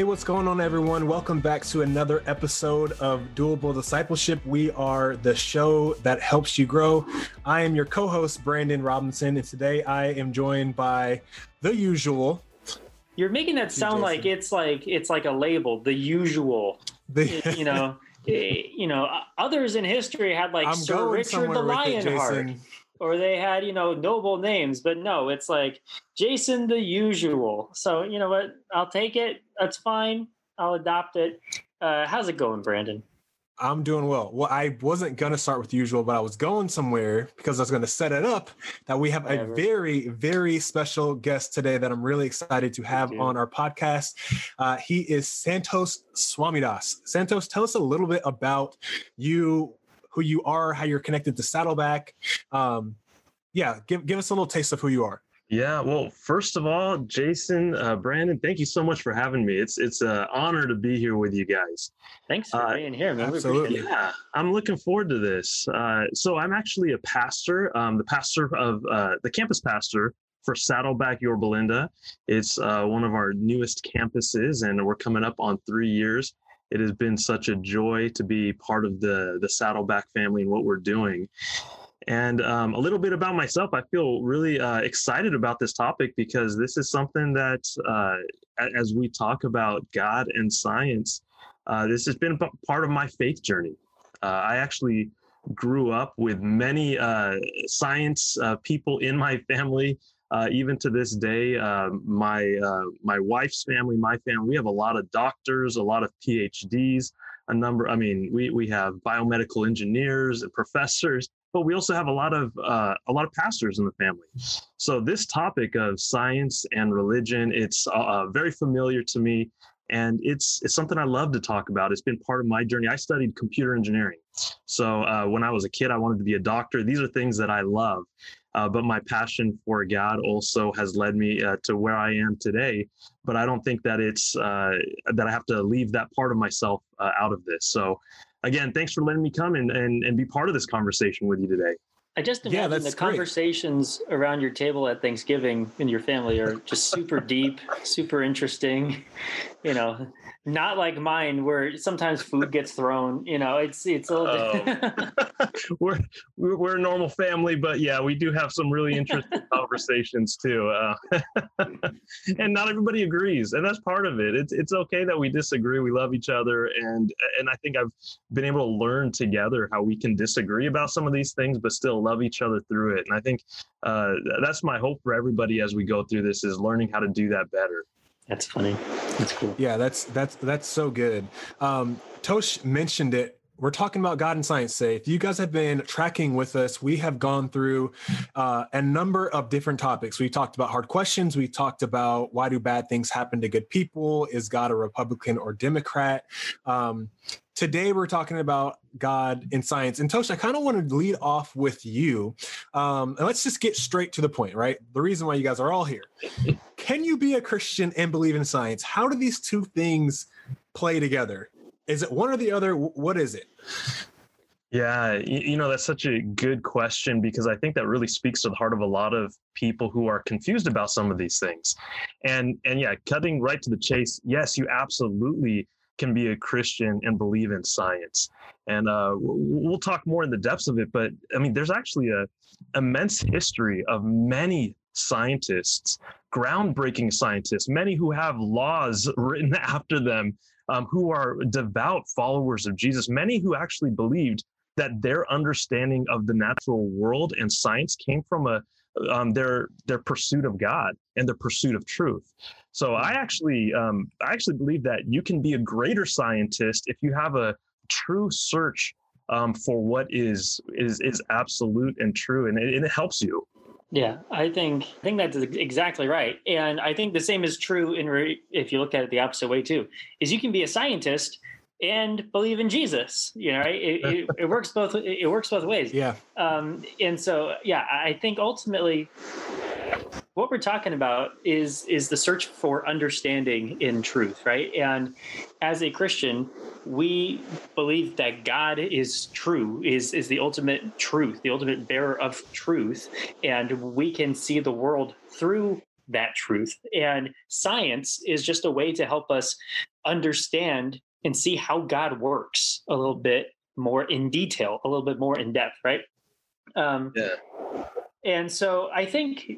Hey, what's going on, everyone? Welcome back to another episode of Doable Discipleship. We are the show that helps you grow. I am your co host, Brandon Robinson, and today I am joined by the usual. You're making that sound like it's like it's like a label, the usual. The, you know, eh, you know, others in history had like I'm Sir Richard the Lionheart or they had you know noble names but no it's like jason the usual. So you know what? I'll take it. That's fine. I'll adopt it. Uh, how's it going brandon? I'm doing well. Well i wasn't going to start with usual but i was going somewhere because i was going to set it up that we have a very very special guest today that i'm really excited to have on our podcast. Uh, he is Santosh Swamidass Santosh tell us a little bit about you who you are, how you're connected to Saddleback. Um, yeah, give give us a little taste of who you are. Yeah, well, first of all, Jason, uh, Brandon, thank you so much for having me. It's it's an honor to be here with you guys. Thanks for uh, being here, man. Absolutely. Yeah, I'm looking forward to this. Uh, so I'm actually a pastor, um, the pastor of uh, the campus pastor for Saddleback Yorba Linda. It's uh, one of our newest campuses, and we're coming up on three years it has been such a joy to be part of the the Saddleback family and what we're doing. And um, a little bit about myself, I feel really uh, excited about this topic because this is something that, uh, as we talk about God and science, uh, this has been part of my faith journey. Uh, I actually grew up with many uh, science uh, people in my family uh, even to this day, uh, my uh, my wife's family, my family, we have a lot of doctors, a lot of PhDs, a number. I mean, we we have biomedical engineers and professors, but we also have a lot of uh, a lot of pastors in the family. So this topic of science and religion, it's uh, uh, very familiar to me, and it's it's something I love to talk about. It's been part of my journey. I studied computer engineering, so when I was a kid, I wanted to be a doctor. These are things that I love, uh, but my passion for God also has led me uh, to where I am today. But I don't think that it's uh, that I have to leave that part of myself uh, out of this. So, again, thanks for letting me come and, and, and be part of this conversation with you today. I just imagine yeah, the conversations great. around your table at Thanksgiving in your family are just super deep, super interesting. You know, not like mine where sometimes food gets thrown you know it's it's a little oh. we're we're a normal family but yeah we do have some really interesting conversations too uh, and not everybody agrees and that's part of it it's it's okay that we disagree we love each other and and i think i've been able to learn together how we can disagree about some of these things but still love each other through it and i think uh, that's my hope for everybody as we go through this is learning how to do that better that's funny. That's cool. Yeah, that's that's that's so good. Um, Tosh mentioned it we're talking about God and science today. If you guys have been tracking with us, we have gone through uh, a number of different topics. We talked about hard questions. We talked about why do bad things happen to good people? Is God a Republican or Democrat? Um, today we're talking about God and science. And Tosh, I kind of want to lead off with you. Um, and let's just get straight to the point, right? The reason why you guys are all here. Can you be a Christian and believe in science? How do these two things play together? Is it one or the other? What is it? Yeah, you know, that's such a good question because I think that really speaks to the heart of a lot of people who are confused about some of these things. And and yeah, cutting right to the chase, yes, you absolutely can be a Christian and believe in science. And uh, we'll talk more in the depths of it, but I mean, there's actually a immense history of many scientists, groundbreaking scientists, many who have laws written after them um, who are devout followers of Jesus, many who actually believed that their understanding of the natural world and science came from a um, their their pursuit of God and their pursuit of truth. So I actually um, I actually believe that you can be a greater scientist if you have a true search um, for what is is is absolute and true, and it, and it helps you. Yeah, I think I think that's exactly right, and I think the same is true in re- if you look at it the opposite way too. Is you can be a scientist and believe in Jesus. You know, right? it, it, it, works both. It works both ways. Yeah. Um, and so, yeah, I think ultimately, what we're talking about is is the search for understanding in truth, right? And as a Christian, we believe that God is true, is is the ultimate truth, the ultimate bearer of truth, and we can see the world through that truth. And science is just a way to help us understand and see how God works a little bit more in detail, a little bit more in depth, right? Um, yeah. And so I think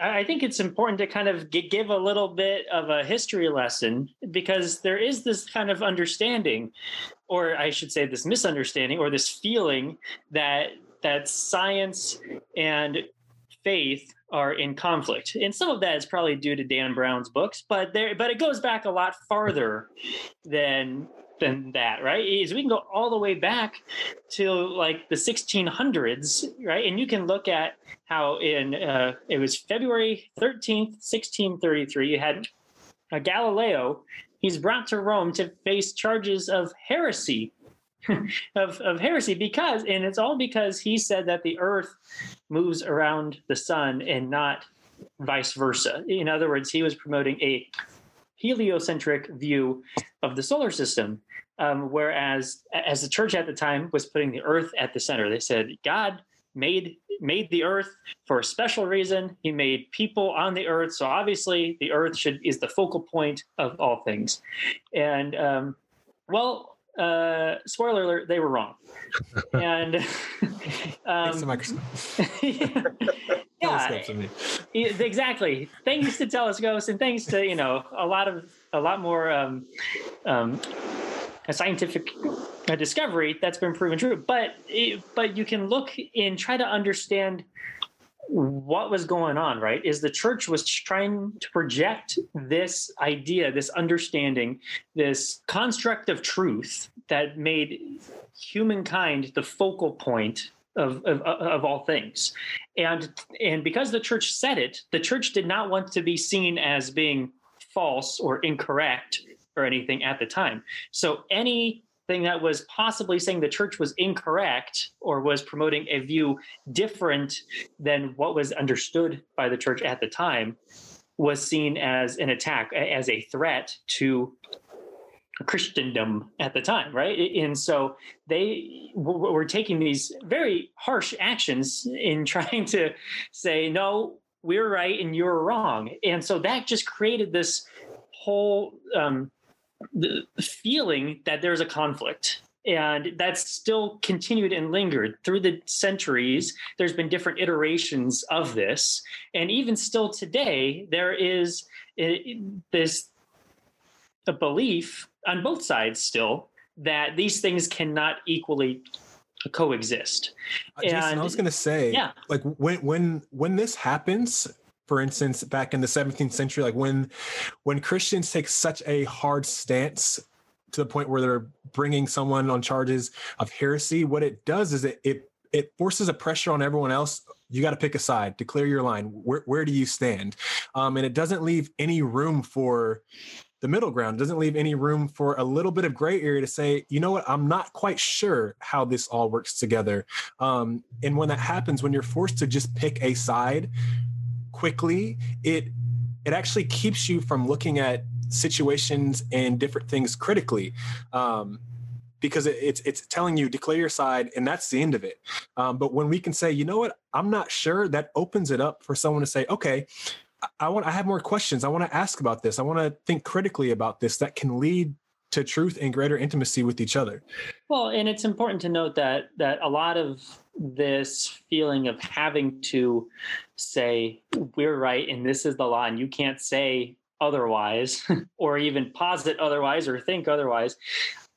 I think it's important to kind of give a little bit of a history lesson because there is this kind of understanding, or I should say, this misunderstanding or this feeling that that science and faith are in conflict. And some of that is probably due to Dan Brown's books, but there but it goes back a lot farther than than that, right? Is we can go all the way back to like the 1600s, right? And you can look at how in uh, it was February 13th, 1633, you had a Galileo. He's brought to Rome to face charges of heresy of, of heresy because and it's all because he said that the earth moves around the sun and not vice versa. In other words he was promoting a heliocentric view of the solar system um, whereas as the church at the time was putting the earth at the center they said god made made the earth for a special reason. He made people on the earth. So obviously the earth should is the focal point of all things. And um, well uh, spoiler alert, they were wrong. and um, yeah, yeah exactly. Thanks to telescopes and thanks to you know a lot of a lot more um, um, a scientific discovery that's been proven true. But but you can look and try to understand what was going on, right? Is the church was trying to project this idea, this understanding, this construct of truth that made humankind the focal point of, of, of, all things. And, and because the church said it, the church did not want to be seen as being false or incorrect or anything at the time. So any thing that was possibly saying the church was incorrect or was promoting a view different than what was understood by the church at the time was seen as an attack, as a threat to Christendom at the time, right? And so they were taking these very harsh actions in trying to say, no, we're right and you're wrong. And so that just created this whole um, the feeling that there's a conflict and that's still continued and lingered through the centuries there's been different iterations of this and even still today there is this a belief on both sides still that these things cannot equally coexist. Uh, Jason, and, I was going to say, yeah, like when when when this happens, for instance, back in the 17th century, like when when Christians take such a hard stance to the point where they're bringing someone on charges of heresy, what it does is it it it forces a pressure on everyone else. You got to pick a side, declare your line. Where where do you stand? Um, and it doesn't leave any room for the middle ground. It doesn't leave any room for a little bit of gray area to say, you know what, I'm not quite sure how this all works together. Um, and when that happens, when you're forced to just pick a side, quickly, it it actually keeps you from looking at situations and different things critically. Um, because it, it's it's telling you declare your side and that's the end of it um, but when we can say you know what i'm not sure that opens it up for someone to say okay I want I have more questions. I want to ask about this. I want to think critically about this that can lead to truth and greater intimacy with each other. Well, and it's important to note that that a lot of this feeling of having to say we're right and this is the law and you can't say otherwise or even posit otherwise or think otherwise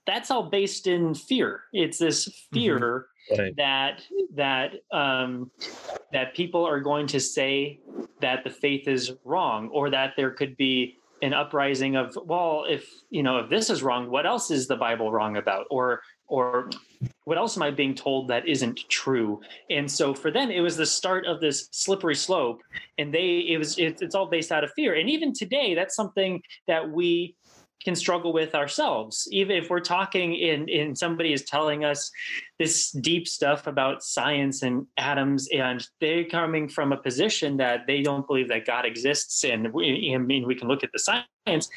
that's all based in fear it's this mm-hmm. fear mm-hmm. right. that that um that people are going to say that the faith is wrong or that there could be an uprising of well if you know if this is wrong what else is the bible wrong about or or what else am i being told that isn't true? And so for them it was the start of this slippery slope and they it was it, it's all based out of fear. And even today that's something that we can struggle with ourselves. Even if we're talking in in somebody is telling us this deep stuff about science and atoms and they're coming from a position that they don't believe that god exists and we, i mean we can look at the science.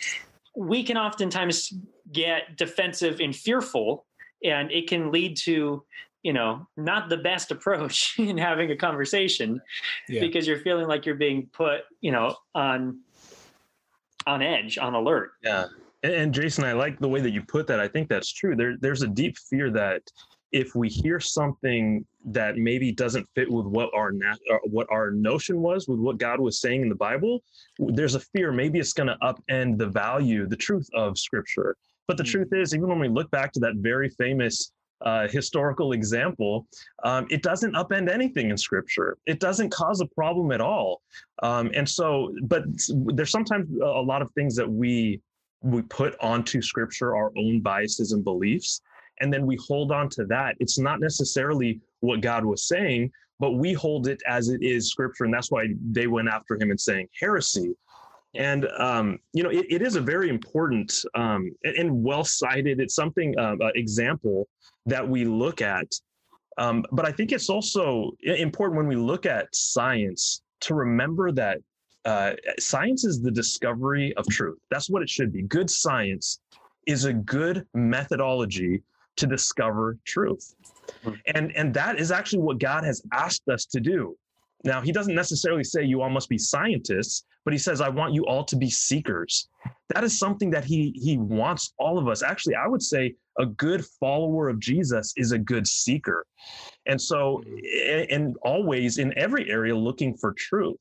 We can oftentimes get defensive and fearful and it can lead to you know not the best approach in having a conversation yeah. because you're feeling like you're being put you know on on edge on alert yeah And Jason, I like the way that you put that. I think that's true. There, there's a deep fear that if we hear something that maybe doesn't fit with what our nat- uh, what our notion was with what God was saying in the Bible, there's a fear maybe it's going to upend the value, the truth of Scripture. But the truth is, even when we look back to that very famous uh, historical example, um, it doesn't upend anything in Scripture. It doesn't cause a problem at all. Um, and so, but there's sometimes a lot of things that we we put onto Scripture our own biases and beliefs and then we hold on to that. It's not necessarily what God was saying, but we hold it as it is scripture. And that's why they went after him and saying heresy. And, um, you know, it, it is a very important um, and, and well cited, it's something, uh, uh, example that we look at. Um, but I think it's also important when we look at science to remember that uh, science is the discovery of truth. That's what it should be. Good science is a good methodology to discover truth. Hmm. And, and that is actually what God has asked us to do. Now, he doesn't necessarily say you all must be scientists, but he says, I want you all to be seekers. That is something that he, he wants all of us. Actually, I would say a good follower of Jesus is a good seeker. And so, and always in every area looking for truth.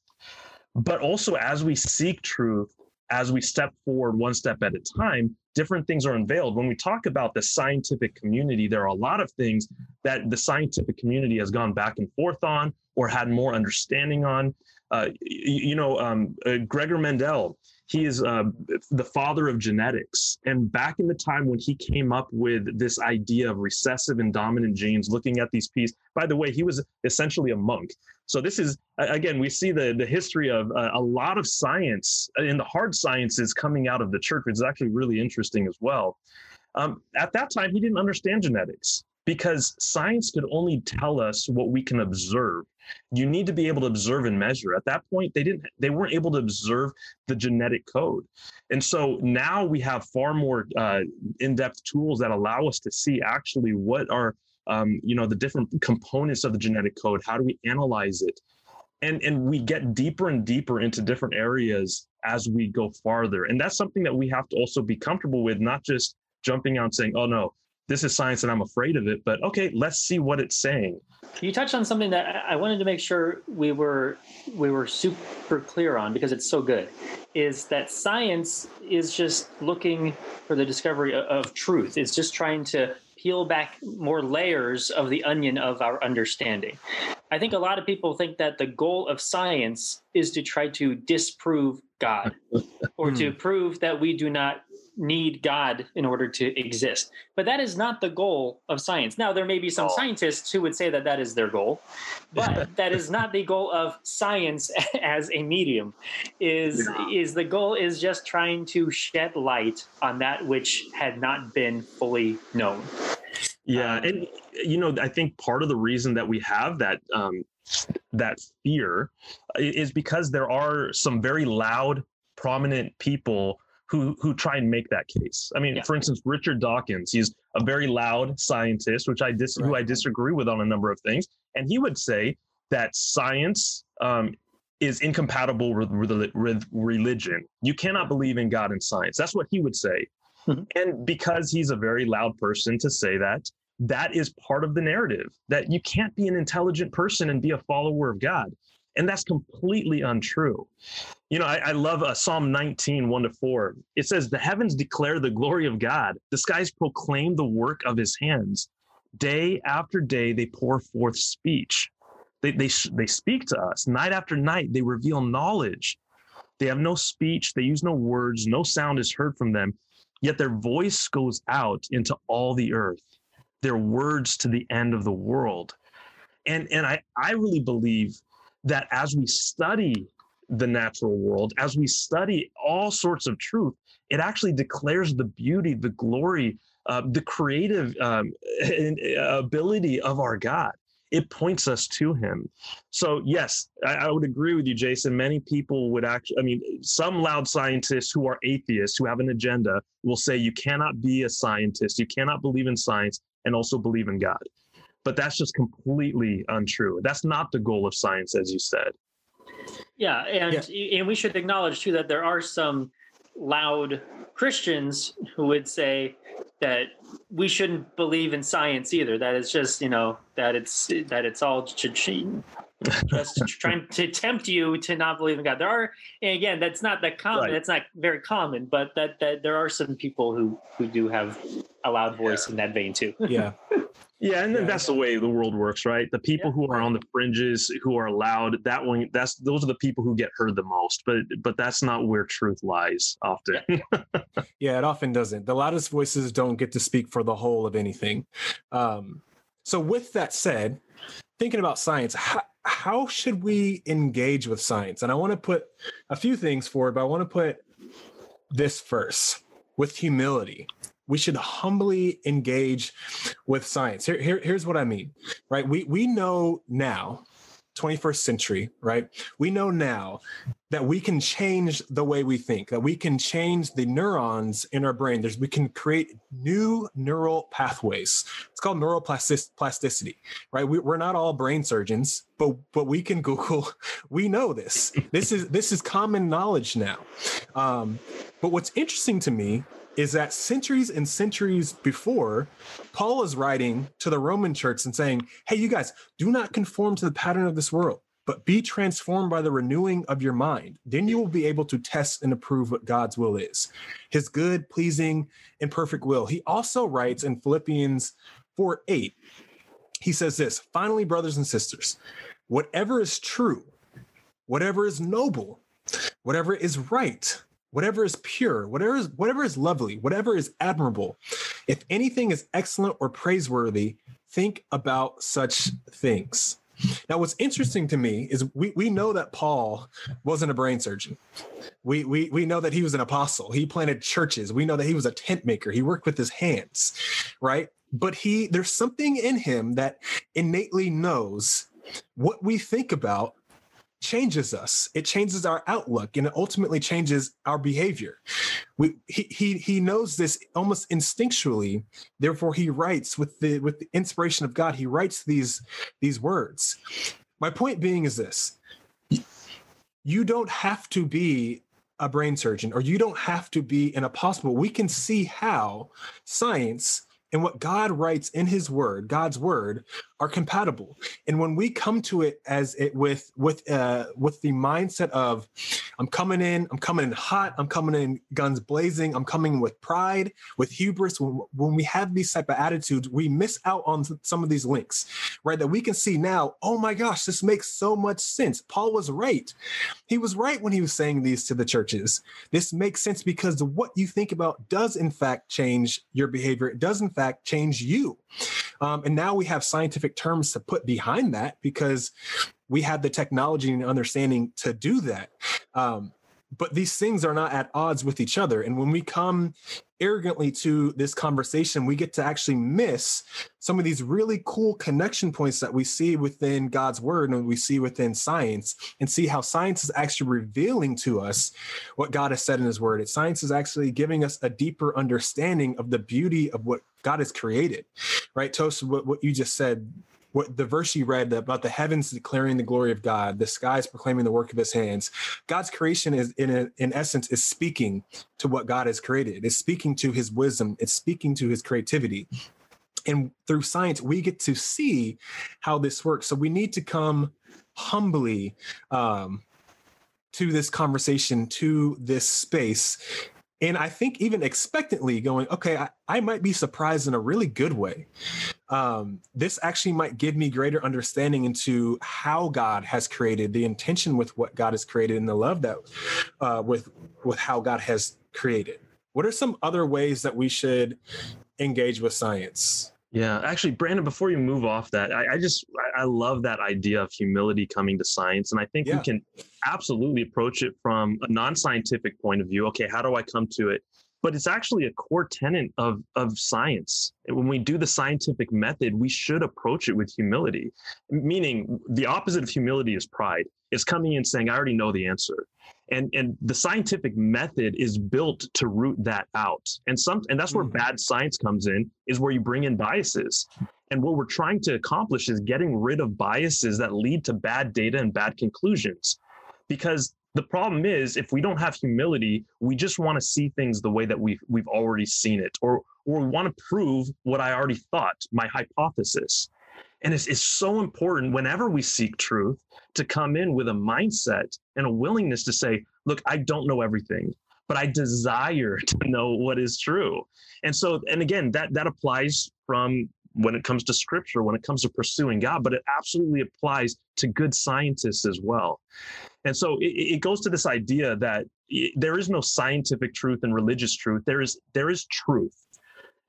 But also, as we seek truth, as we step forward one step at a time, different things are unveiled. When we talk about the scientific community, there are a lot of things that the scientific community has gone back and forth on or had more understanding on. Uh, you, you, know, um, uh, Gregor Mendel, he is uh, the father of genetics. And back in the time when he came up with this idea of recessive and dominant genes, looking at these pieces, by the way, he was essentially a monk. So this is again, we see the the history of uh, a lot of science uh, in the hard sciences coming out of the church, which is actually really interesting as well. Um, at that time, he didn't understand genetics because science could only tell us what we can observe. You need to be able to observe and measure. At that point, they didn't. They weren't able to observe the genetic code, and so now we have far more uh, in-depth tools that allow us to see actually what are um, you know the different components of the genetic code how do we analyze it? And and we get deeper and deeper into different areas as we go farther. And that's something that we have to also be comfortable with not just jumping out and saying oh no this is science and i'm afraid of it but okay let's see what it's saying. You touched on something that i wanted to make sure we were we were super clear on because it's so good is that science is just looking for the discovery of, of truth it's just trying to peel back more layers of the onion of our understanding. I think a lot of people think that the goal of science is to try to disprove God or to hmm. prove that we do not need God in order to exist. But that is not the goal of science. Now, there may be some oh. scientists who would say that that is their goal, but that is not the goal of science as a medium. Is yeah. is the goal is just trying to shed light on that which had not been fully known. Yeah, um, and you know, I think part of the reason that we have that um, that fear is because there are some very loud, prominent people who who try and make that case. I mean, yeah. for instance, Richard Dawkins, he's a very loud scientist, which I dis- right. who I disagree with on a number of things, and he would say that science um, is incompatible with, with, with, religion. You cannot believe in God and science. That's what he would say. Mm-hmm. And because he's a very loud person to say that, that is part of the narrative that you can't be an intelligent person and be a follower of God. And that's completely untrue. You know, I, I love uh, Psalm 19, 1 to 4. It says, The heavens declare the glory of God, the skies proclaim the work of his hands. Day after day, they pour forth speech. They, they, they speak to us. Night after night, they reveal knowledge. They have no speech, they use no words, no sound is heard from them, yet their voice goes out into all the earth, their words to the end of the world. And, and I, I really believe that as we study the natural world, as we study all sorts of truth, it actually declares the beauty, the glory, uh, the creative um, ability of our God. It points us to Him. So, yes, I, I, would agree with you, Jason. Many people would actually, I mean, some loud scientists who are atheists, who have an agenda, will say you cannot be a scientist, you cannot believe in science and also believe in God but that's just completely untrue. That's not the goal of science, as you said. Yeah, and yeah. and we should acknowledge too that there are some loud Christians who would say that we shouldn't believe in science either. That it's just you know that it's that it's all cheating. just trying to tempt you to not believe in God. There are, and again, that's not that common. Right. That's not very common, but that that there are some people who who do have a loud voice yeah. in that vein too. yeah, yeah, and yeah. that's the way the world works, right? The people yeah. who are on the fringes, who are loud, that one, that's those are the people who get heard the most. But but that's not where truth lies often. yeah, it often doesn't. The loudest voices don't get to speak for the whole of anything. Um, so with that said, thinking about science, how, how should we engage with science? And I want to put a few things forward, but I want to put this first with humility we should humbly engage with science. Here, here, here's what I mean, right? We we know now, 21st century, right? We know now that we can change the way we think, that we can change the neurons in our brain. There's we can create new neural pathways. It's called neuroplasticity, right? We, we're not all brain surgeons, but but we can Google. We know this. This is this is common knowledge now. Um, but what's interesting to me is that centuries and centuries before, Paul is writing to the Roman church and saying, Hey, you guys, do not conform to the pattern of this world, but be transformed by the renewing of your mind. Then you will be able to test and approve what God's will is his good, pleasing, and perfect will. He also writes in Philippians 4 8, he says this finally, brothers and sisters, whatever is true, whatever is noble, whatever is right, whatever is pure, whatever is whatever is lovely, whatever is admirable, if anything is excellent or praiseworthy, think about such things. Now, what's interesting to me is we, we know that Paul wasn't a brain surgeon. We, we, we know that he was an apostle. He planted churches. We know that he was a tent maker. He worked with his hands, right? But he there's something in him that innately knows what we think about changes us. It changes our outlook and it ultimately changes our behavior. We, he, he he knows this almost instinctually. Therefore he writes with the with the inspiration of god he writes these these words. My point being is this. You don't have to be a brain surgeon or you don't have to be an apostle. We can see how science and what God writes in his word, God's word, are compatible. And when we come to it as it with with uh with the mindset of I'm coming in, I'm coming in hot, I'm coming in guns blazing, I'm coming with pride, with hubris, when, when we have these type of attitudes, we miss out on some of these links, right? That we can see now, oh my gosh, this makes so much sense. Paul was right. He was right when he was saying these to the churches. This makes sense because what you think about does in fact change your behavior. It does in fact fact change you. Um, and now we have scientific terms to put behind that because we have the technology and understanding to do that. Um, but these things are not at odds with each other. And when we come arrogantly to this conversation, we get to actually miss some of these really cool connection points that we see within God's word and we see within science and see how science is actually revealing to us what God has said in his word. It Science is actually giving us a deeper understanding of the beauty of what God has created, right? Tosh, what, what you just said what the verse you read about the heavens declaring the glory of God, the skies proclaiming the work of his hands. God's creation is in a, in essence is speaking to what God has created. It's speaking to his wisdom. It's speaking to his creativity. And through science, we get to see how this works. So we need to come humbly um, to this conversation, to this space, and I think even expectantly going, okay, I, I might be surprised in a really good way. Um, this actually might give me greater understanding into how God has created, the intention with what God has created, and the love that uh, with with how God has created. What are some other ways that we should engage with science? Yeah, actually, Brandon, before you move off that, I, I, just I love that idea of humility coming to science, and I think yeah. we can absolutely approach it from a non-scientific point of view. Okay, how do I come to it? But it's actually a core tenet of of science. When we do the scientific method, we should approach it with humility. Meaning, the opposite of humility is pride. It's coming in saying, "I already know the answer." And and the scientific method is built to root that out and some and that's where mm-hmm. bad science comes in is where you bring in biases and what we're trying to accomplish is getting rid of biases that lead to bad data and bad conclusions because The problem is if we don't have humility, we just want to see things the way that we've we've already seen it, or or we want to prove what I already thought, my hypothesis. And it's, it's so important whenever we seek truth to come in with a mindset and a willingness to say, look, I don't know everything, but I desire to know what is true. And so, and again, that that applies from when it comes to scripture, when it comes to pursuing God, but it absolutely applies to good scientists as well. And so it, it goes to this idea that eh, there is no scientific truth and religious truth. There is there is truth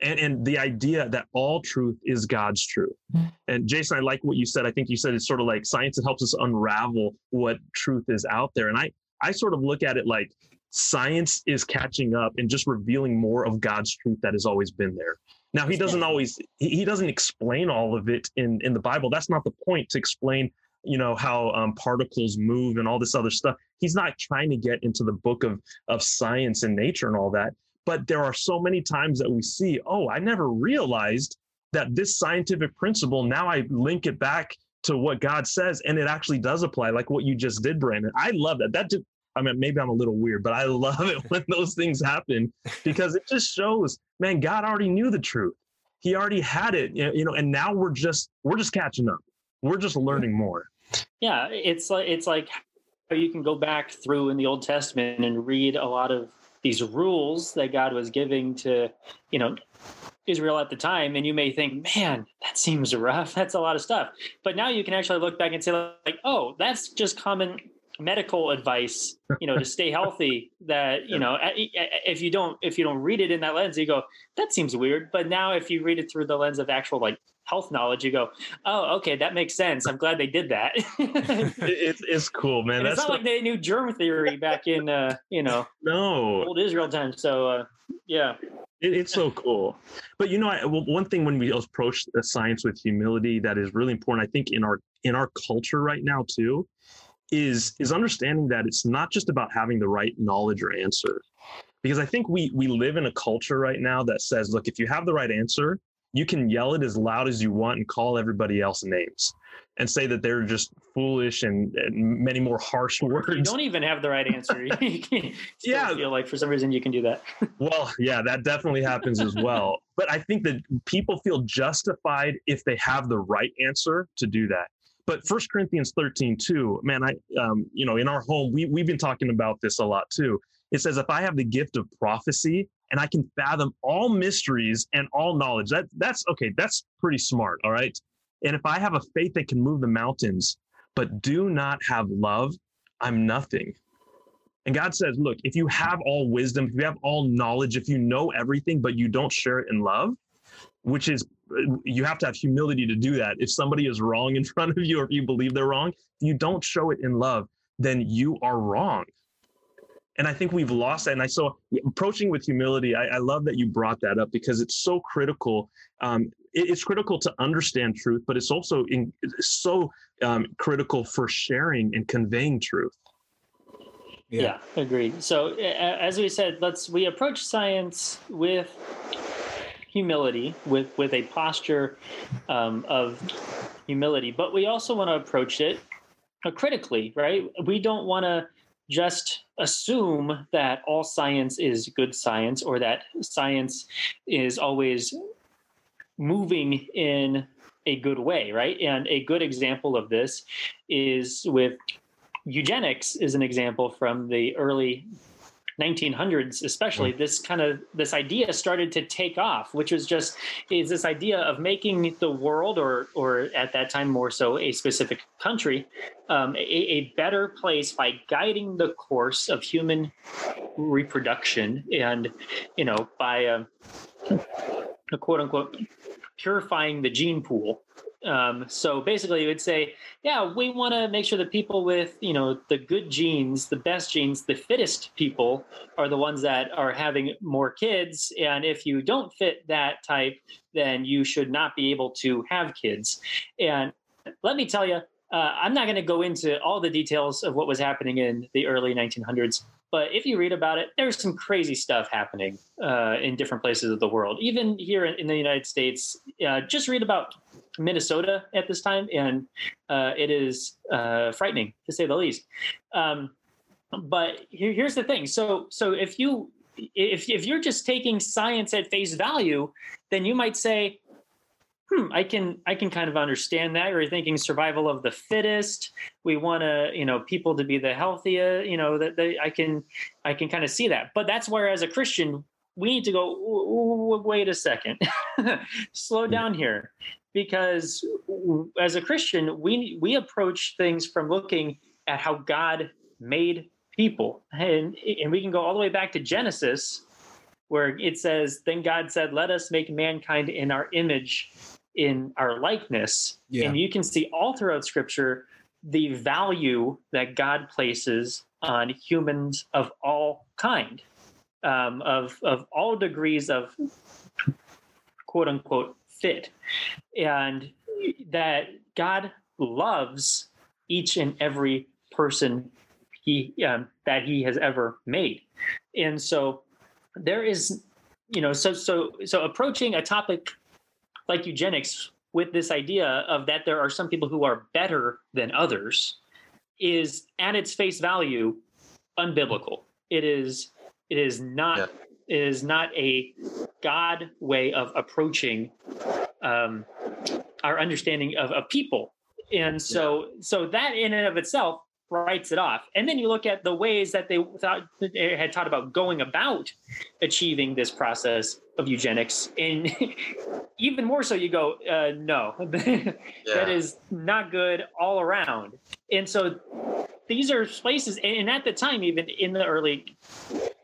and and the idea that all truth is God's truth. Mm. And Jason, I like what you said. I think you said it's sort of like science that helps us unravel what truth is out there. And I I sort of look at it like science is catching up and just revealing more of God's truth that has always been there. Now he doesn't always he doesn't explain all of it in in the Bible. That's not the point to explain you know how um, particles move and all this other stuff he's not trying to get into the book of of science and nature and all that but there are so many times that we see, oh, I never realized that this scientific principle, now I link it back to what God says, and it actually does apply, like what you just did, Brandon. I love that. That just, I mean, maybe I'm a little weird, but I love it when those things happen because it just shows, man, God already knew the truth. He already had it, you know, and now we're just we're just catching up. We're just learning more. Yeah, it's like it's like you can go back through in the Old Testament and read a lot of these rules that God was giving to, you know, Israel at the time, and you may think, man, that seems rough. That's a lot of stuff. But now you can actually look back and say, like, oh, that's just common medical advice you know to stay healthy that you know if you don't if you don't read it in that lens you go that seems weird but now if you read it through the lens of actual like health knowledge, you go, oh, okay, that makes sense. I'm glad they did that. it's it's cool, man. it's not like they knew germ theory back in uh, you know no old Israel times. So uh, yeah. It, it's so cool, but you know, I, well, one thing when we approach science with humility that is really important, I think, in our in our culture right now too, is is understanding that it's not just about having the right knowledge or answer, because I think we we live in a culture right now that says, look, if you have the right answer, you can yell it as loud as you want and call everybody else names and say that they're just foolish and, and many more harsh words. You don't even have the right answer. yeah, feel like for some reason you can do that. well, yeah, that definitely happens as well. But I think that people feel justified if they have the right answer to do that. But First Corinthians 13, too, man, I, um, you know, in our home, we, we've been talking about this a lot too. It says, if I have the gift of prophecy and I can fathom all mysteries and all knowledge. That that's okay, that's pretty smart, all right? And if I have a faith that can move the mountains, but do not have love, I'm nothing. And God says, look, if you have all wisdom, if you have all knowledge, if you know everything, but you don't share it in love, which is you have to have humility to do that. If somebody is wrong in front of you, or if you believe they're wrong, you don't show it in love, then you are wrong and I think we've lost that. And I saw approaching with humility. I, I love that you brought that up because it's so critical. Um, it, it's critical to understand truth, but it's also in, it's so um, critical for sharing and conveying truth. Yeah. yeah, agreed. So as we said, let's we approach science with humility, with with a posture um, of humility, but we also want to approach it uh, critically, right? We don't want to just assume that all science is good science or that science is always moving in a good way, right? And a good example of this is with eugenics is an example from the early 1900s especially mm. this kind of this idea started to take off which was just is this idea of making the world or or at that time more so a specific country um, a, a, better place by guiding the course of human reproduction and you know by a, a quote unquote purifying the gene pool um, so basically, you would say, yeah, we want to make sure that people with, you know, the good genes, the best genes, the fittest people are the ones that are having more kids. And if you don't fit that type, then you should not be able to have kids. And let me tell you, uh, I'm not going to go into all the details of what was happening in the early 1900s, but if you read about it, there's some crazy stuff happening uh, in different places of the world. Even here in the United States, uh, just read about Minnesota at this time, and uh, it is uh, frightening to say the least. Um, but here, here's the thing. So so if you if if you're just taking science at face value, then you might say, hmm, I can I can kind of understand that. You're thinking survival of the fittest. We want to, you know, people to be the healthier. You know, that they, I can I can kind of see that. But that's where, as a Christian, we need to go. Wait a second, slow down here, because as a Christian, we we approach things from looking at how God made people, and and we can go all the way back to Genesis where it says, Then God said, Let us make mankind in our image in our likeness. Yeah. And you can see all throughout scripture the value that God places on humans of all kind, um, of, of all degrees of quote unquote fit. And that God loves each and every person he um, that he has ever made. And so there is, you know, so so so approaching a topic like eugenics with this idea of that there are some people who are better than others is at its face value unbiblical. It is it is not yeah. it is not a God way of approaching um, our understanding of, of people. And so yeah. so that in and of itself writes it off. And then you look at the ways that they thought they had taught about going about achieving this process of eugenics, and even more so, you go, uh, no, yeah. that is not good all around. And so these are places, and at the time, even in the early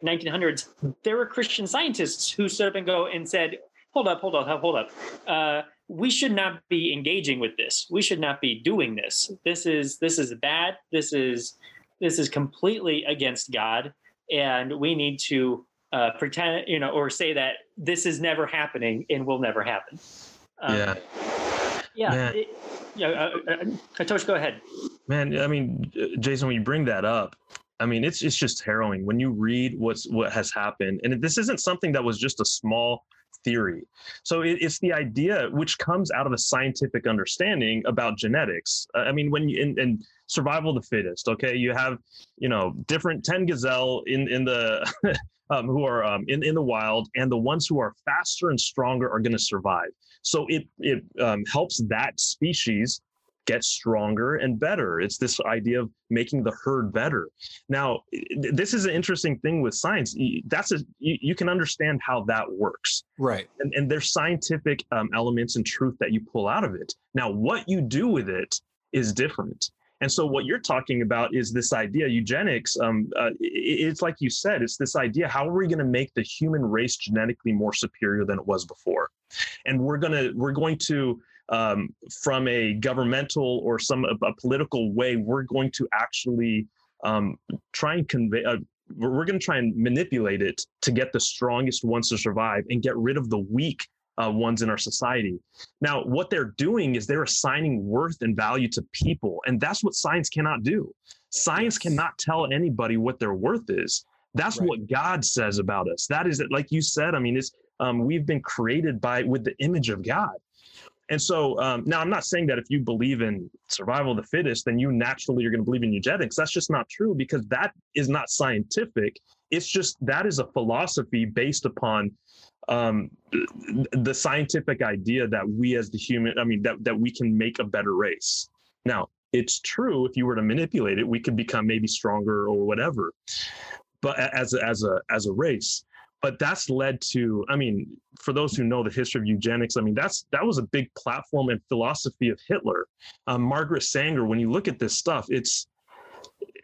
1900s, there were Christian scientists who stood up and go and said, "Hold up, hold up, hold up." Uh, we should not be engaging with this. We should not be doing this. This is this is bad. This is this is completely against God, and we need to uh, pretend, you know, or say that this is never happening and will never happen. Um, yeah. Yeah. It, yeah. Uh, uh, Katosh, go ahead. Man, I mean, Jason, when you bring that up, I mean, it's it's just harrowing when you read what's what has happened, and this isn't something that was just a small theory. So it, it's the idea which comes out of a scientific understanding about genetics. Uh, I mean, when you in, in, survival of the fittest, okay, you have you know different ten gazelle in in the um, who are um, in in the wild, and the ones who are faster and stronger are going to survive. So it it um, helps that species get stronger and better. It's this idea of making the herd better. Now, this is an interesting thing with science. That's a you, can understand how that works, right? And, and there's scientific um, elements and truth that you pull out of it. Now, what you do with it is different. And so, what you're talking about is this idea, eugenics. Um, uh, it's like you said, it's this idea: how are we going to make the human race genetically more superior than it was before? And we're gonna we're going to um, from a governmental or some a, political way, we're going to actually um, try and convey. Uh, we're going to try and manipulate it to get the strongest ones to survive and get rid of the weak uh, ones in our society. Now, what they're doing is they're assigning worth and value to people, and that's what science cannot do. Science cannot tell anybody what their worth is. That's right. what God says about us. That is it. Like you said, I mean, it's um, we've been created by with the image of God. And so um, now I'm not saying that if you believe in survival of the fittest, then you naturally you're going to believe in eugenics. That's just not true because that is not scientific. It's just that is a philosophy based upon um, the scientific idea that we as the human, I mean, that, that we can make a better race. Now, it's true if you were to manipulate it, we could become maybe stronger or whatever. But as as a as a race, but that's led to i mean for those who know the history of eugenics i mean that's that was a big platform and philosophy of hitler. Um, margaret sanger when you look at this stuff it's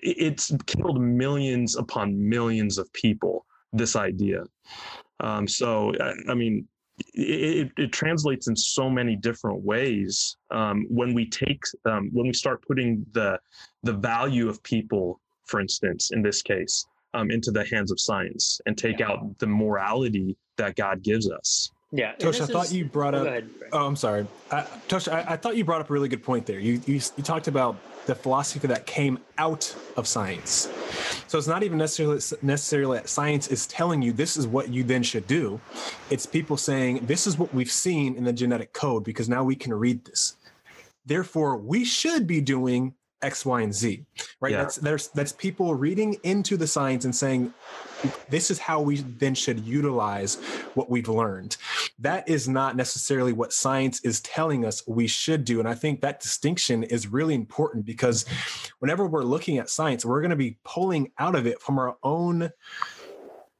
it's killed millions upon millions of people this idea. Um, so I, I mean it, it, translates in so many different ways. Um, when we take um, when we start putting the the value of people for instance in this case um, into the hands of science and take yeah. out the morality that God gives us. Yeah, Tosh, I thought is, you brought up. Ahead, oh, I'm sorry, I, Tosh. I, I, thought you brought up a really good point there. You, you you talked about the philosophy that came out of science. So it's not even necessarily necessarily that science is telling you this is what you then should do. It's people saying this is what we've seen in the genetic code because now we can read this. Therefore, we should be doing X, Y, and Z, right? Yeah. That's there's that's people reading into the science and saying, this is how we then should utilize what we've learned. That is not necessarily what science is telling us we should do. And I think that distinction is really important because whenever we're looking at science, we're going to be pulling out of it from our own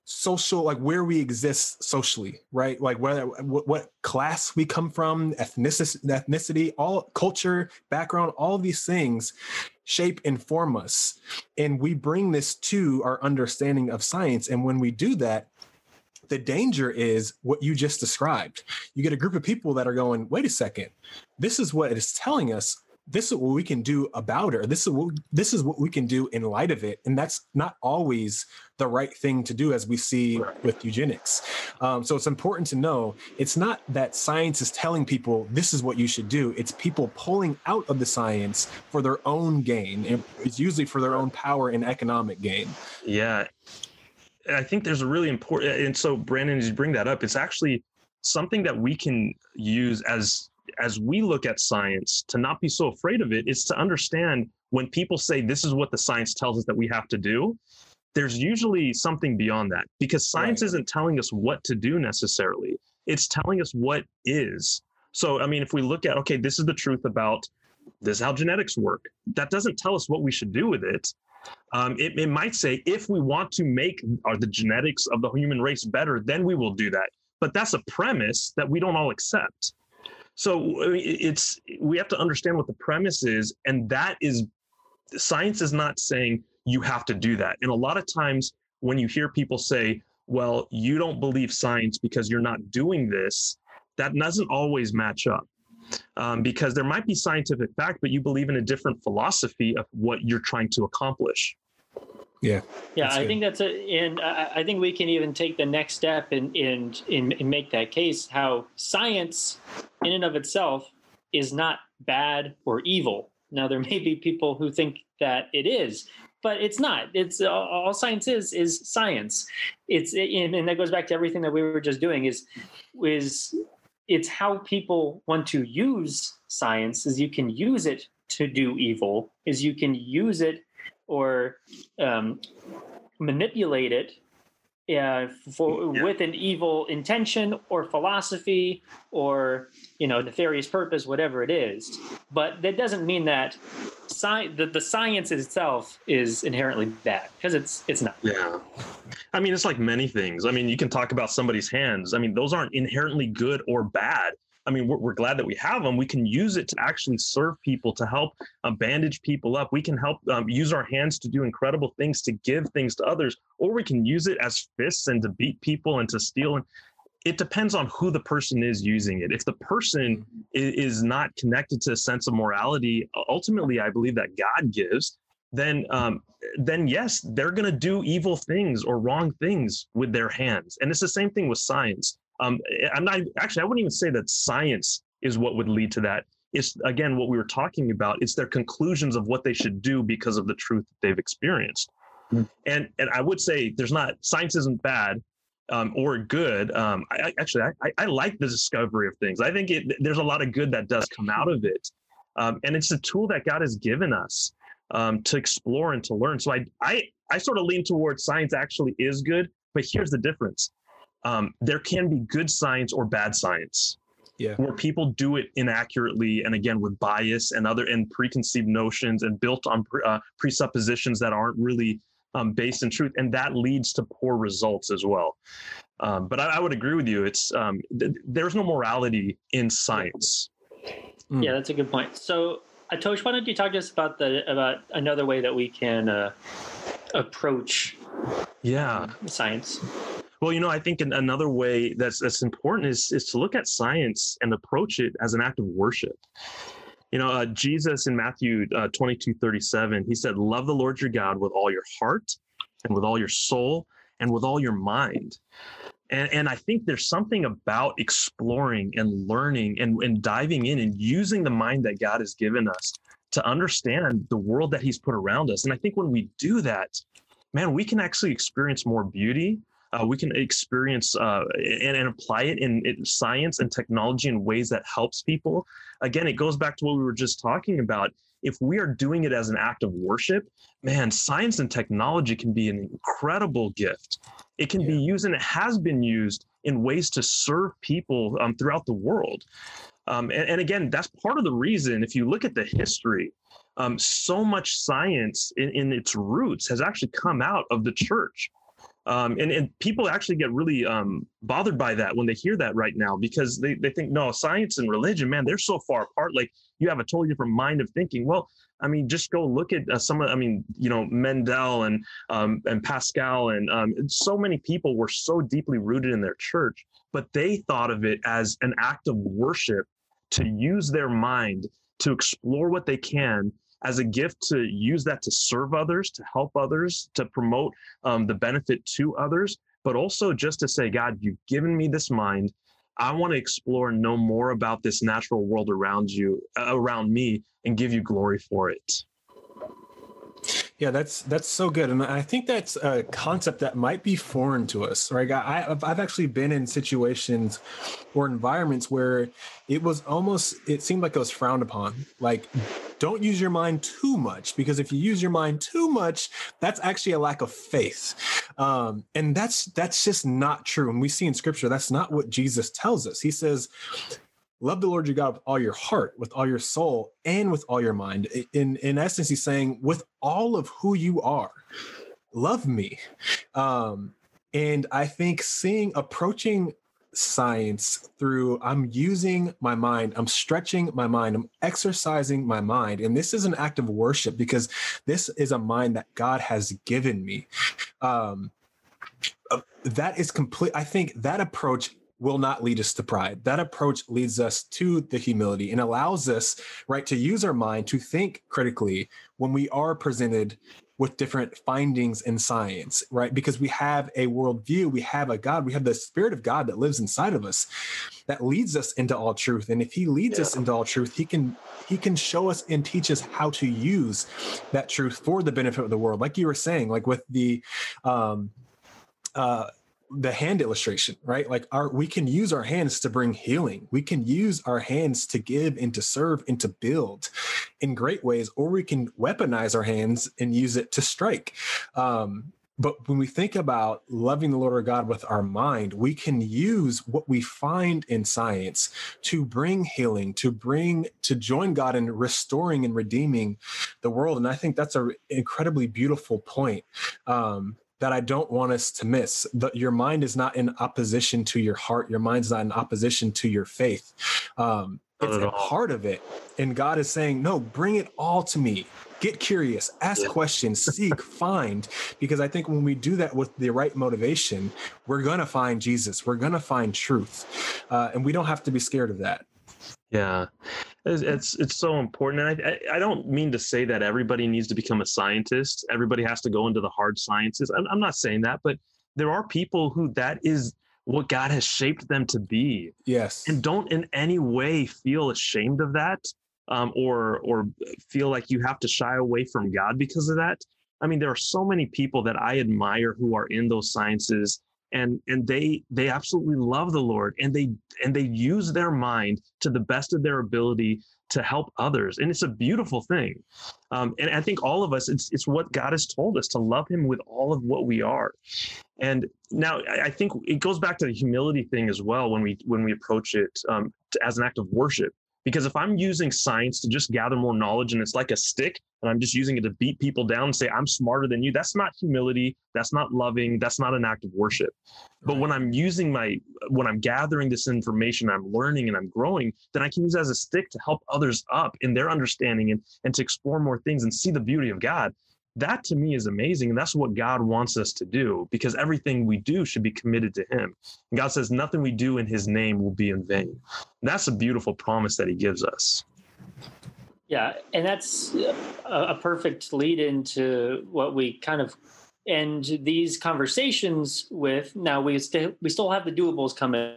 social like where we exist socially right? Like whether what, what class we come from ethnicity ethnicity all culture background all these things shape and form us. And we bring this to our understanding of science. And when we do that the danger is what you just described. You get a group of people that are going wait a second. This is what it is telling us this is what we can do about it or this is what this is what we can do in light of it. And that's not always the right thing to do as we see with eugenics. Um, so it's important to know it's not that science is telling people this is what you should do. It's people pulling out of the science for their own gain. It's usually for their own power and economic gain. Yeah. I think there's a really important and so brandon as you bring that up it's actually something that we can use as as we look at science to not be so afraid of it is to understand when people say this is what the science tells us that we have to do there's usually something beyond that because science right. isn't telling us what to do necessarily. It's telling us what is. So i mean if we look at okay this is the truth about this is how genetics work that doesn't tell us what we should do with it. Um, it, it might say if we want to make uh, the genetics of the human race better then we will do that. But that's a premise that we don't all accept so it's we have to understand what the premise is, and that is science is not saying you have to do that. And a lot of times when you hear people say, "Well, you don't believe science because you're not doing this," that doesn't always match up. Um, because there might be scientific fact, but you believe in a different philosophy of what you're trying to accomplish. Yeah. Yeah, I good. think that's a, and I, I, think we can even take the next step and and, in, in, make that case how science, in and of itself, is not bad or evil. Now, there may be people who think that it is, but it's not. It's all science is is science. It's and that goes back to everything that we were just doing. Is is it's how people want to use science. Is you can use it to do evil. Is you can use it or um, manipulate it uh, for yeah. with an evil intention or philosophy or you know nefarious purpose, whatever it is. But that doesn't mean that sci- the, the science itself is inherently bad because it's it's not. Yeah, I mean it's like many things. I mean you can talk about somebody's hands. I mean those aren't inherently good or bad. I mean, we're, we're, glad that we have them. We can use it to actually serve people, to help uh, bandage people up. We can help um, use our hands to do incredible things, to give things to others, or we can use it as fists and to beat people and to steal. And it depends on who the person is using it. If the person is, not connected to a sense of morality, ultimately, I believe that God gives, then um, then yes, they're going to do evil things or wrong things with their hands. And it's the same thing with science. Um, I'm not actually. I wouldn't even say that science is what would lead to that. It's again what we were talking about. It's their conclusions of what they should do because of the truth that they've experienced. Mm-hmm. And and I would say there's not science isn't bad um, or good. Um, I, actually I, I like the discovery of things. I think it, there's a lot of good that does come out of it, um, and it's a tool that God has given us um, to explore and to learn. So I I I sort of lean towards science actually is good, but here's the difference um, there can be good science or bad science. Yeah. where people do it inaccurately and again with bias and other and preconceived notions and built on uh, presuppositions that aren't really um, based in truth and that leads to poor results as well. Um, but I, I, would agree with you. It's um, th- there's no morality in science. Mm. yeah that's a good point. So Atosh, why don't you talk to us about the about another way that we can uh, approach yeah. science well, you know, I think another way that's that's important is is to look at science and approach it as an act of worship. You know, uh, Jesus in Matthew uh, 22, 37, he said, Love the Lord your God with all your heart and with all your soul and with all your mind. And, and I think there's something about exploring and learning and, and diving in and using the mind that God has given us to understand the world that He's put around us. And I think when we do that, man, we can actually experience more beauty Uh, we can experience uh, and, and, apply it in, in, science and technology in ways that helps people. Again, it goes back to what we were just talking about. If we are doing it as an act of worship, man, science and technology can be an incredible gift. It can yeah. be used and it has been used in ways to serve people um, throughout the world. Um, and, and, again, that's part of the reason, if you look at the history, um, so much science in, in, its roots has actually come out of the church. Um, and, and people actually get really um, bothered by that when they hear that right now because they, they think, no, science and religion, man, they're so far apart. Like you have a totally different mind of thinking. Well, I mean, just go look at uh, some of, I mean, you know, Mendel and um, and Pascal and um, so many people were so deeply rooted in their church, but they thought of it as an act of worship to use their mind to explore what they can as a gift to use that to serve others, to help others, to promote um, the benefit to others, but also just to say, God, you've given me this mind. I want to explore and know more about this natural world around you, uh, around me, and give you glory for it. Yeah, that's that's so good, and I think that's a concept that might be foreign to us. Right? I, I've, I've actually been in situations or environments where it was almost it seemed like it was frowned upon. Like, don't use your mind too much because if you use your mind too much, that's actually a lack of faith, um, and that's that's just not true. And we see in Scripture that's not what Jesus tells us. He says love the Lord your God with all your heart, with all your soul, and with all your mind. In in essence, he's saying, with all of who you are, love me. Um, and I think seeing approaching science through I'm using my mind, I'm stretching my mind, I'm exercising my mind. And this is an act of worship because this is a mind that God has given me. Um, uh, that is complete. I think that approach will not lead us to pride. That approach leads us to the humility and allows us, right, to use our mind to think critically when we are presented with different findings in science, right? Because we have a worldview, we have a God, we have the Spirit of God that lives inside of us that leads us into all truth. And if He leads yeah. us into all truth, He can He can show us and teach us how to use that truth for the benefit of the world. Like you were saying, like with the um uh the hand illustration right like our we can use our hands to bring healing we can use our hands to give and to serve and to build in great ways or we can weaponize our hands and use it to strike um, but when we think about loving the Lord our God with our mind, we can use what we find in science to bring healing, to bring, to join God in restoring and redeeming the world. And I think that's an incredibly beautiful point. Um, that I don't want us to miss. The, your mind is not in opposition to your heart. Your mind's not in opposition to your faith. Um, it's a part of it. And God is saying, no, bring it all to me. Get curious, ask yeah. questions, seek, find. Because I think when we do that with the right motivation, we're going to find Jesus. We're going to find truth. Uh, and we don't have to be scared of that. Yeah, it's it's, it's so important. And I, I, don't mean to say that everybody needs to become a scientist. Everybody has to go into the hard sciences. I'm, I'm not saying that, but there are people who that is what God has shaped them to be. Yes, and don't in any way feel ashamed of that, um, or or feel like you have to shy away from God because of that. I mean, there are so many people that I admire who are in those sciences and and they they absolutely love the lord and they and they use their mind to the best of their ability to help others and it's a beautiful thing. Um, and i think all of us it's it's what god has told us to love him with all of what we are. And now i think it goes back to the humility thing as well when we when we approach it um, to, as an act of worship because if I'm using science to just gather more knowledge and it's like a stick and I'm just using it to beat people down and say, I'm smarter than you, that's not humility. That's not loving. That's not an act of worship. Right. But when I'm using my, when I'm gathering this information, I'm learning and I'm growing, then I can use as a stick to help others up in their understanding and, and to explore more things and see the beauty of God that to me is amazing. And that's what God wants us to do because everything we do should be committed to Him. And God says, nothing we do in His name will be in vain. And that's a beautiful promise that He gives us. Yeah. And that's a, perfect lead into what we kind of end these conversations with. Now, we, we still have the doables coming,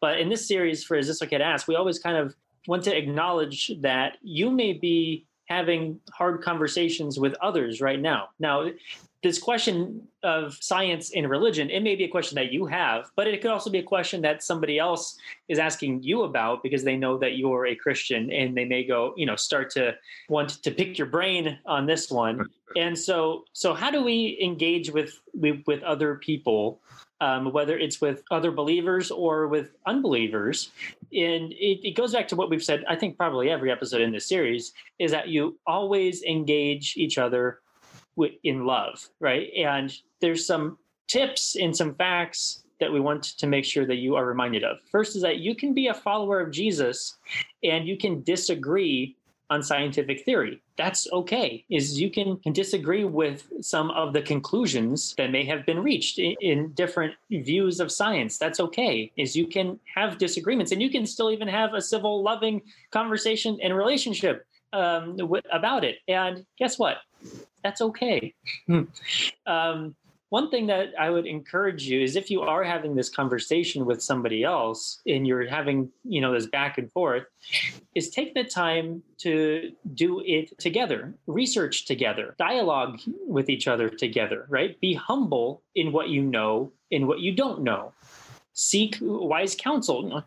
but in this series for Is This Okay to Ask, we always kind of want to acknowledge that you may be having hard conversations with others right now. Now, this question of science and religion, it may be a question that you have, but it could also be a question that somebody else is asking you about because they know that you're a Christian and they may go, you know, start to want to pick your brain on this one. And so, so how do we engage with with, with other people um, whether it's with other believers or with unbelievers. And it, it, goes back to what we've said, I think, probably every episode in this series is that you always engage each other in love, right? And there's some tips and some facts that we want to make sure that you are reminded of. First is that you can be a follower of Jesus and you can disagree on scientific theory. That's okay. Is you can, can disagree with some of the conclusions that may have been reached in, in, different views of science. That's okay. Is you can have disagreements and you can still even have a civil, loving conversation and relationship um, w- about it. And guess what? That's okay. Hmm. um, one thing that I would encourage you is if you are having this conversation with somebody else and you're having, you know, this back and forth, is take the time to do it together, research together, dialogue with each other together, right? Be humble in what you know, in what you don't know. Seek wise counsel.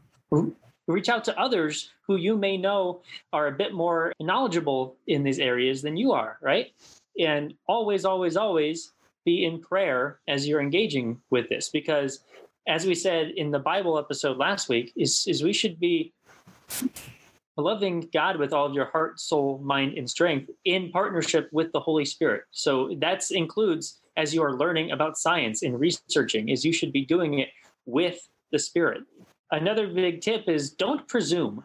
Reach out to others who you may know are a bit more knowledgeable in these areas than you are, right? And always, always, always be in prayer as you're engaging with this because as we said in the bible episode last week is, is we should be loving god with all of your heart soul mind and strength in partnership with the holy spirit. So that includes as you are learning about science and researching is you should be doing it with the spirit. Another big tip is don't presume.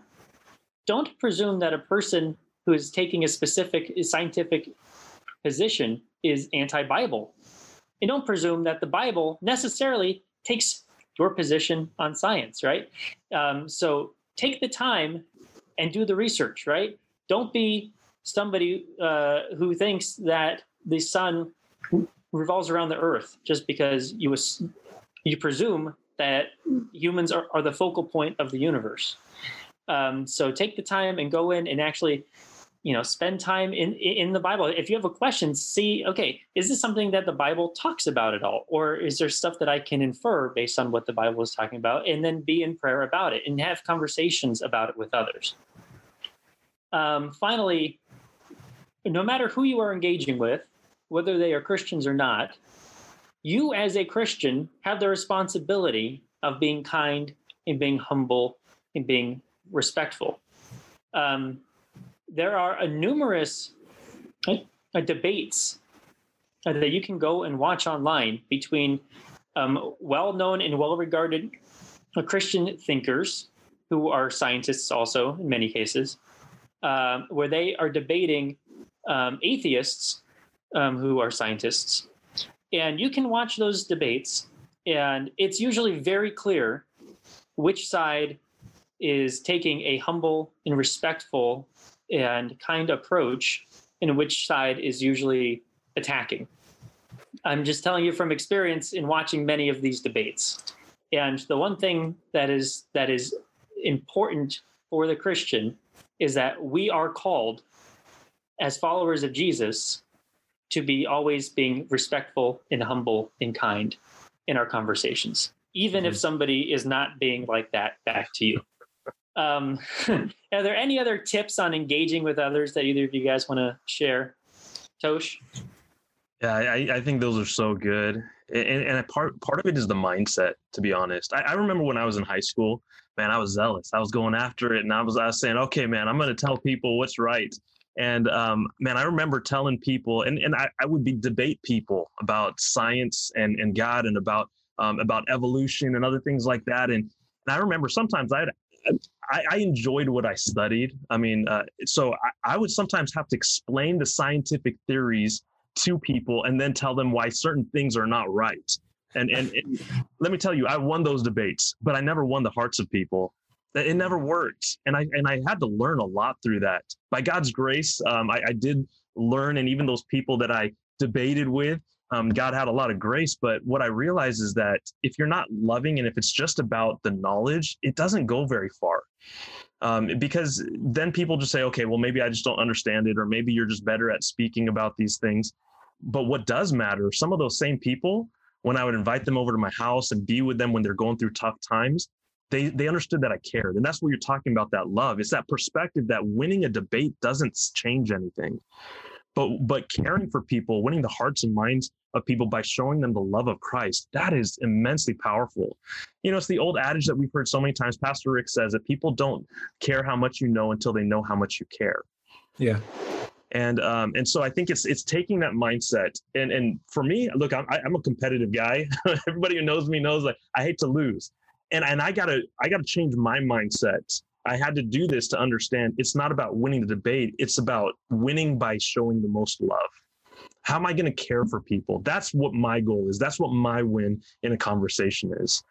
Don't presume that a person who is taking a specific scientific position is anti-bible and don't presume that the Bible necessarily takes your position on science, right? Um, so take the time and do the research, right? Don't be somebody uh, who thinks that the sun revolves around the earth just because you was, you presume that humans are, are the focal point of the universe. Um, so take the time and go in and actually you know spend time in in the bible. If you have a question see okay is this something that the bible talks about at all? Or is there stuff that i can infer based on what the bible is talking about and then be in prayer about it and have conversations about it with others? Um, finally no matter who you are engaging with whether they are christians or not you as a christian have the responsibility of being kind and being humble and being respectful. Um, there are a numerous uh, uh, debates that you can go and watch online between um, well-known and well-regarded uh, Christian thinkers who are scientists also in many cases, um, where they are debating um, atheists um, who are scientists. And you can watch those debates, and it's usually very clear which side is taking a humble and respectful and kind approach in which side is usually attacking. I'm just telling you from experience in watching many of these debates. And the one thing that is that is important for the Christian is that we are called as followers of Jesus to be always being respectful and humble and kind in our conversations, even mm-hmm. if somebody is not being like that back to you. Um, are there any other tips on engaging with others that either of you guys want to share? Tosh? Yeah, I, I think those are so good. And, and part part of it is the mindset, to be honest. I, I remember when I was in high school, man, I was zealous. I was going after it and I was I was saying, okay, man, I'm gonna tell people what's right. And um, man, I remember telling people, and, and I, I would be debate people about science and, and God and about um, about evolution and other things like that. And, and I remember sometimes I'd I, I, enjoyed what I studied. I mean, uh, so I, I, would sometimes have to explain the scientific theories to people and then tell them why certain things are not right. And, and, let me tell you, I won those debates, but I never won the hearts of people. It never worked, and I and I had to learn a lot through that. By God's grace, um, I, I did learn, and even those people that I debated with, um, God had a lot of grace. But what I realize is that if you're not loving and if it's just about the knowledge, it doesn't go very far. Um, because then people just say, okay, well, maybe I just don't understand it, or maybe you're just better at speaking about these things. but what does matter, some of those same people, when I would invite them over to my house and be with them when they're going through tough times, they they understood that I cared. And that's what you're talking about that love. It's that perspective that winning a debate doesn't change anything. But but caring for people, winning the hearts and minds of people by showing them the love of Christ, that is immensely powerful. You know, it's the old adage that we've heard so many times. Pastor Rick says that people don't care how much you know until they know how much you care. Yeah and um, and so I think it's it's taking that mindset and and for me, look, I'm I'm a competitive guy. Everybody who knows me knows like I hate to lose, and and I gotta I gotta change my mindset. I had to do this to understand it's not about winning the debate. It's about winning by showing the most love. How am I going to care for people? That's what my goal is. That's what my win in a conversation is.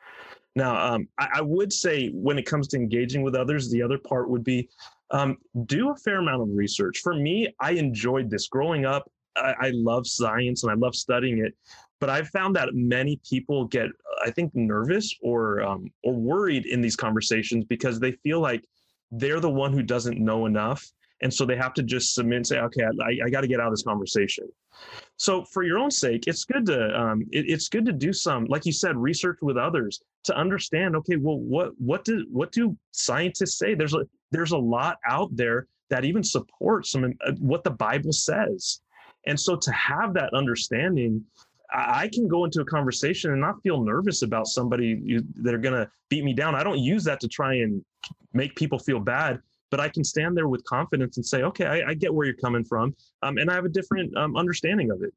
Now, um, I, I, would say when it comes to engaging with others, the other part would be um, do a fair amount of research. For me, I enjoyed this growing up. I, I love science and I love studying it, but I've found that many people get, I think, nervous or um, or worried in these conversations because they feel like they're the one who doesn't know enough, and so they have to just submit and say, "Okay, I, I got to get out of this conversation." So, for your own sake, it's good to um, it, it's good to do some, like you said, research with others to understand. Okay, well, what what do what do scientists say? There's a there's a lot out there that even supports some uh, what the Bible says, and so to have that understanding, I can go into a conversation and not feel nervous about somebody that are going to beat me down. I don't use that to try and make people feel bad but I can stand there with confidence and say, okay, I, I get where you're coming from, um, and I have a different um, understanding of it.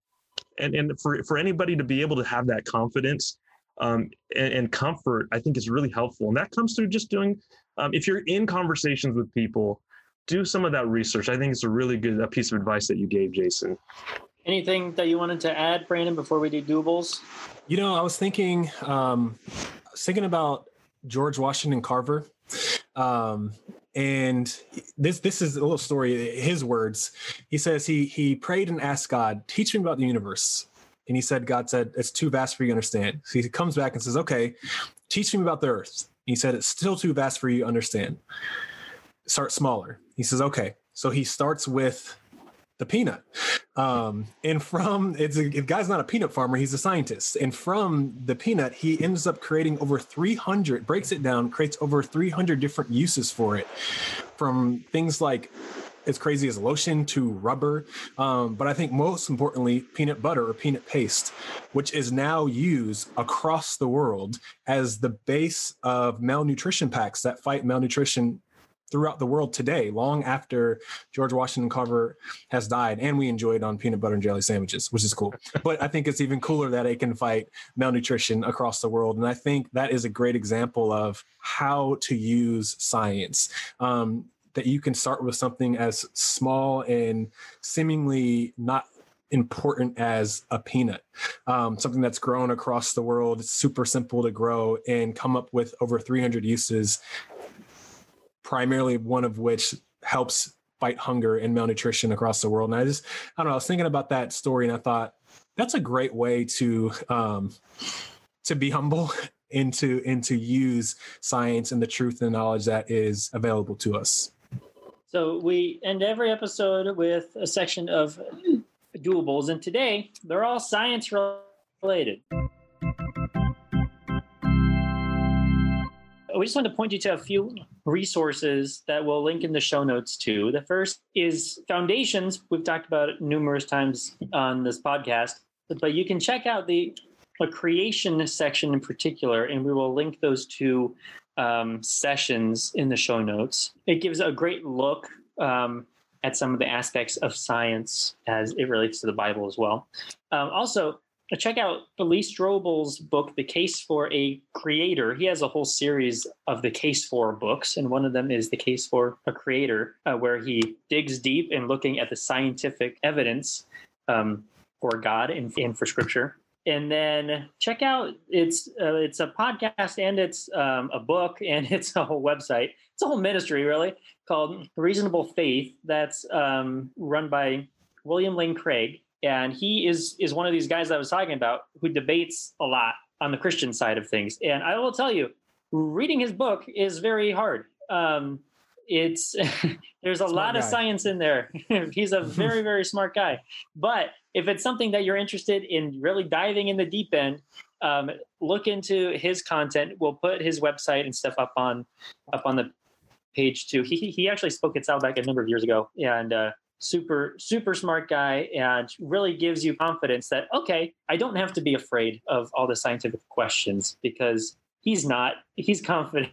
And and for for anybody to be able to have that confidence um, and, and, comfort, I think is really helpful, and that comes through just doing. Um, if you're in conversations with people, do some of that research. I think it's a really good a piece of advice that you gave, Jason. Anything that you wanted to add, Brandon, before we do doables? You know, I was thinking, um, I was thinking about George Washington Carver. Um, and this this is a little story his words. He says he he prayed and asked god teach me about the universe. And he said god said it's too vast for you to understand. So he comes back and says okay teach me about the earth. And he said it's still too vast for you to understand. Start smaller. He says okay. So he starts with the peanut. Um, and from it's a the guy's not a peanut farmer, he's a scientist. And from the peanut, he ends up creating over 300, breaks it down, creates over 300 different uses for it, from things like as crazy as lotion to rubber. Um, but I think most importantly, peanut butter or peanut paste, which is now used across the world as the base of malnutrition packs that fight malnutrition throughout the world today, long after George Washington Carver has died, and we enjoy it on peanut butter and jelly sandwiches, which is cool. but I think it's even cooler that it can fight malnutrition across the world, and I think that is a great example of how to use science. Um, that you can start with something as small and seemingly not important as a peanut, um, something that's grown across the world. It's super simple to grow and come up with over 300 uses primarily one of which helps fight hunger and malnutrition across the world. And I just, I don't know, I was thinking about that story and I thought that's a great way to, um, to be humble and to, and to use science and the truth and knowledge that is available to us. So we end every episode with a section of doables, and today they're all science related. we just want to point you to a few resources that we'll link in the show notes too. The first is Foundations. We've talked about it numerous times on this podcast, but you can check out the a creation section in particular, and we will link those two um, sessions in the show notes. It gives a great look um, at some of the aspects of science as it relates to the Bible as well. Um, also, check out Lee Strobel's book, The Case for a Creator. He has a whole series of the Case for books, and one of them is The Case for a Creator, uh, where he digs deep in looking at the scientific evidence um, for God and, and, for Scripture. And then check out it's uh, it's a podcast and it's um, a book and it's a whole website. It's a whole ministry really called Reasonable Faith that's um, run by William Lane Craig and he is is one of these guys that I was talking about who debates a lot on the Christian side of things. And I will tell you, reading his book is very hard. Um, it's there's a smart lot guy. of science in there. He's a very very smart guy. But if it's something that you're interested in really diving in the deep end, um, look into his content. We'll put his website and stuff up on up on the page too. He he actually spoke at Saddleback a number of years ago, and uh, super super smart guy, and really gives you confidence that okay, I don't have to be afraid of all the scientific questions because he's not. He's confident,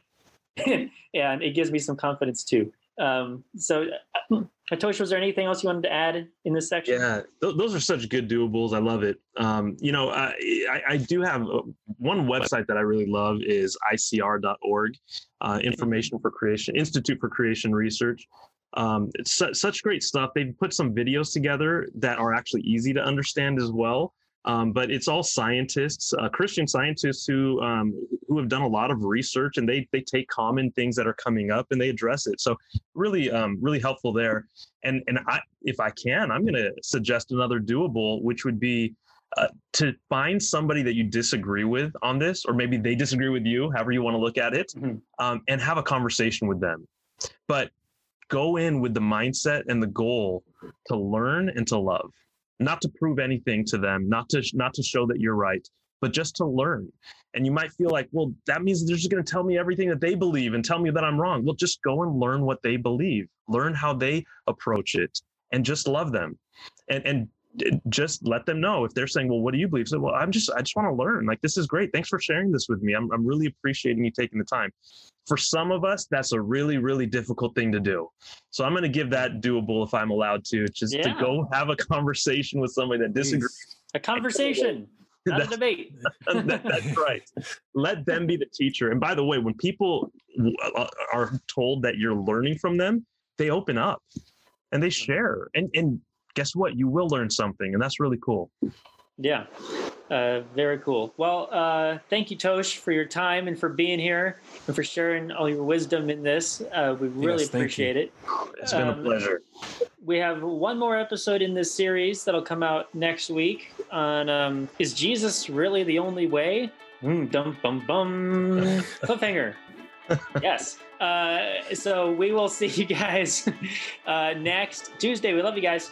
and it gives me some confidence too. Um, so, uh, Atosh, was there anything else you wanted to add in this section? Yeah, th- those are such good doables. I love it. Um, you know, I, I, I, do have uh, one website that I really love is ICR.org, uh, Information for Creation Institute for Creation Research. Um, it's su- such great stuff. They've put some videos together that are actually easy to understand as well. Um, but it's all scientists, uh, Christian scientists who um, who have done a lot of research, and they they take common things that are coming up and they address it. So really, um, really helpful there. And and I, if I can, I'm going to suggest another doable, which would be uh, to find somebody that you disagree with on this, or maybe they disagree with you, however you want to look at it, mm-hmm. um, and have a conversation with them. But go in with the mindset and the goal to learn and to love not to prove anything to them, not to not to show that you're right, but just to learn. And you might feel like, well, that means they're just going to tell me everything that they believe and tell me that I'm wrong. Well, just go and learn what they believe, learn how they approach it, and just love them. And and just let them know if they're saying, well, what do you believe? So, well, I'm just, I just want to learn. Like, this is great. Thanks for sharing this with me. I'm, I'm really appreciating you taking the time. For some of us, that's a really, really difficult thing to do. So I'm going to give that doable if I'm allowed to, just yeah. to go have a conversation with somebody that disagrees. A conversation. Not a debate. that, that's right. Let them be the teacher. And by the way, when people uh, are told that you're learning from them, they open up and they share. And and guess what? You will learn something, and that's really cool. Yeah, uh, very cool. Well, uh, thank you, Tosh, for your time and for being here and for sharing all your wisdom in this. Uh, we really yes, appreciate it. It's been um, a pleasure. We have one more episode in this series that'll come out next week on um, Is Jesus Really the Only Way? Mm, dum bum bum. Cliffhanger. yes. Uh, so we will see you guys uh, next Tuesday. We love you guys.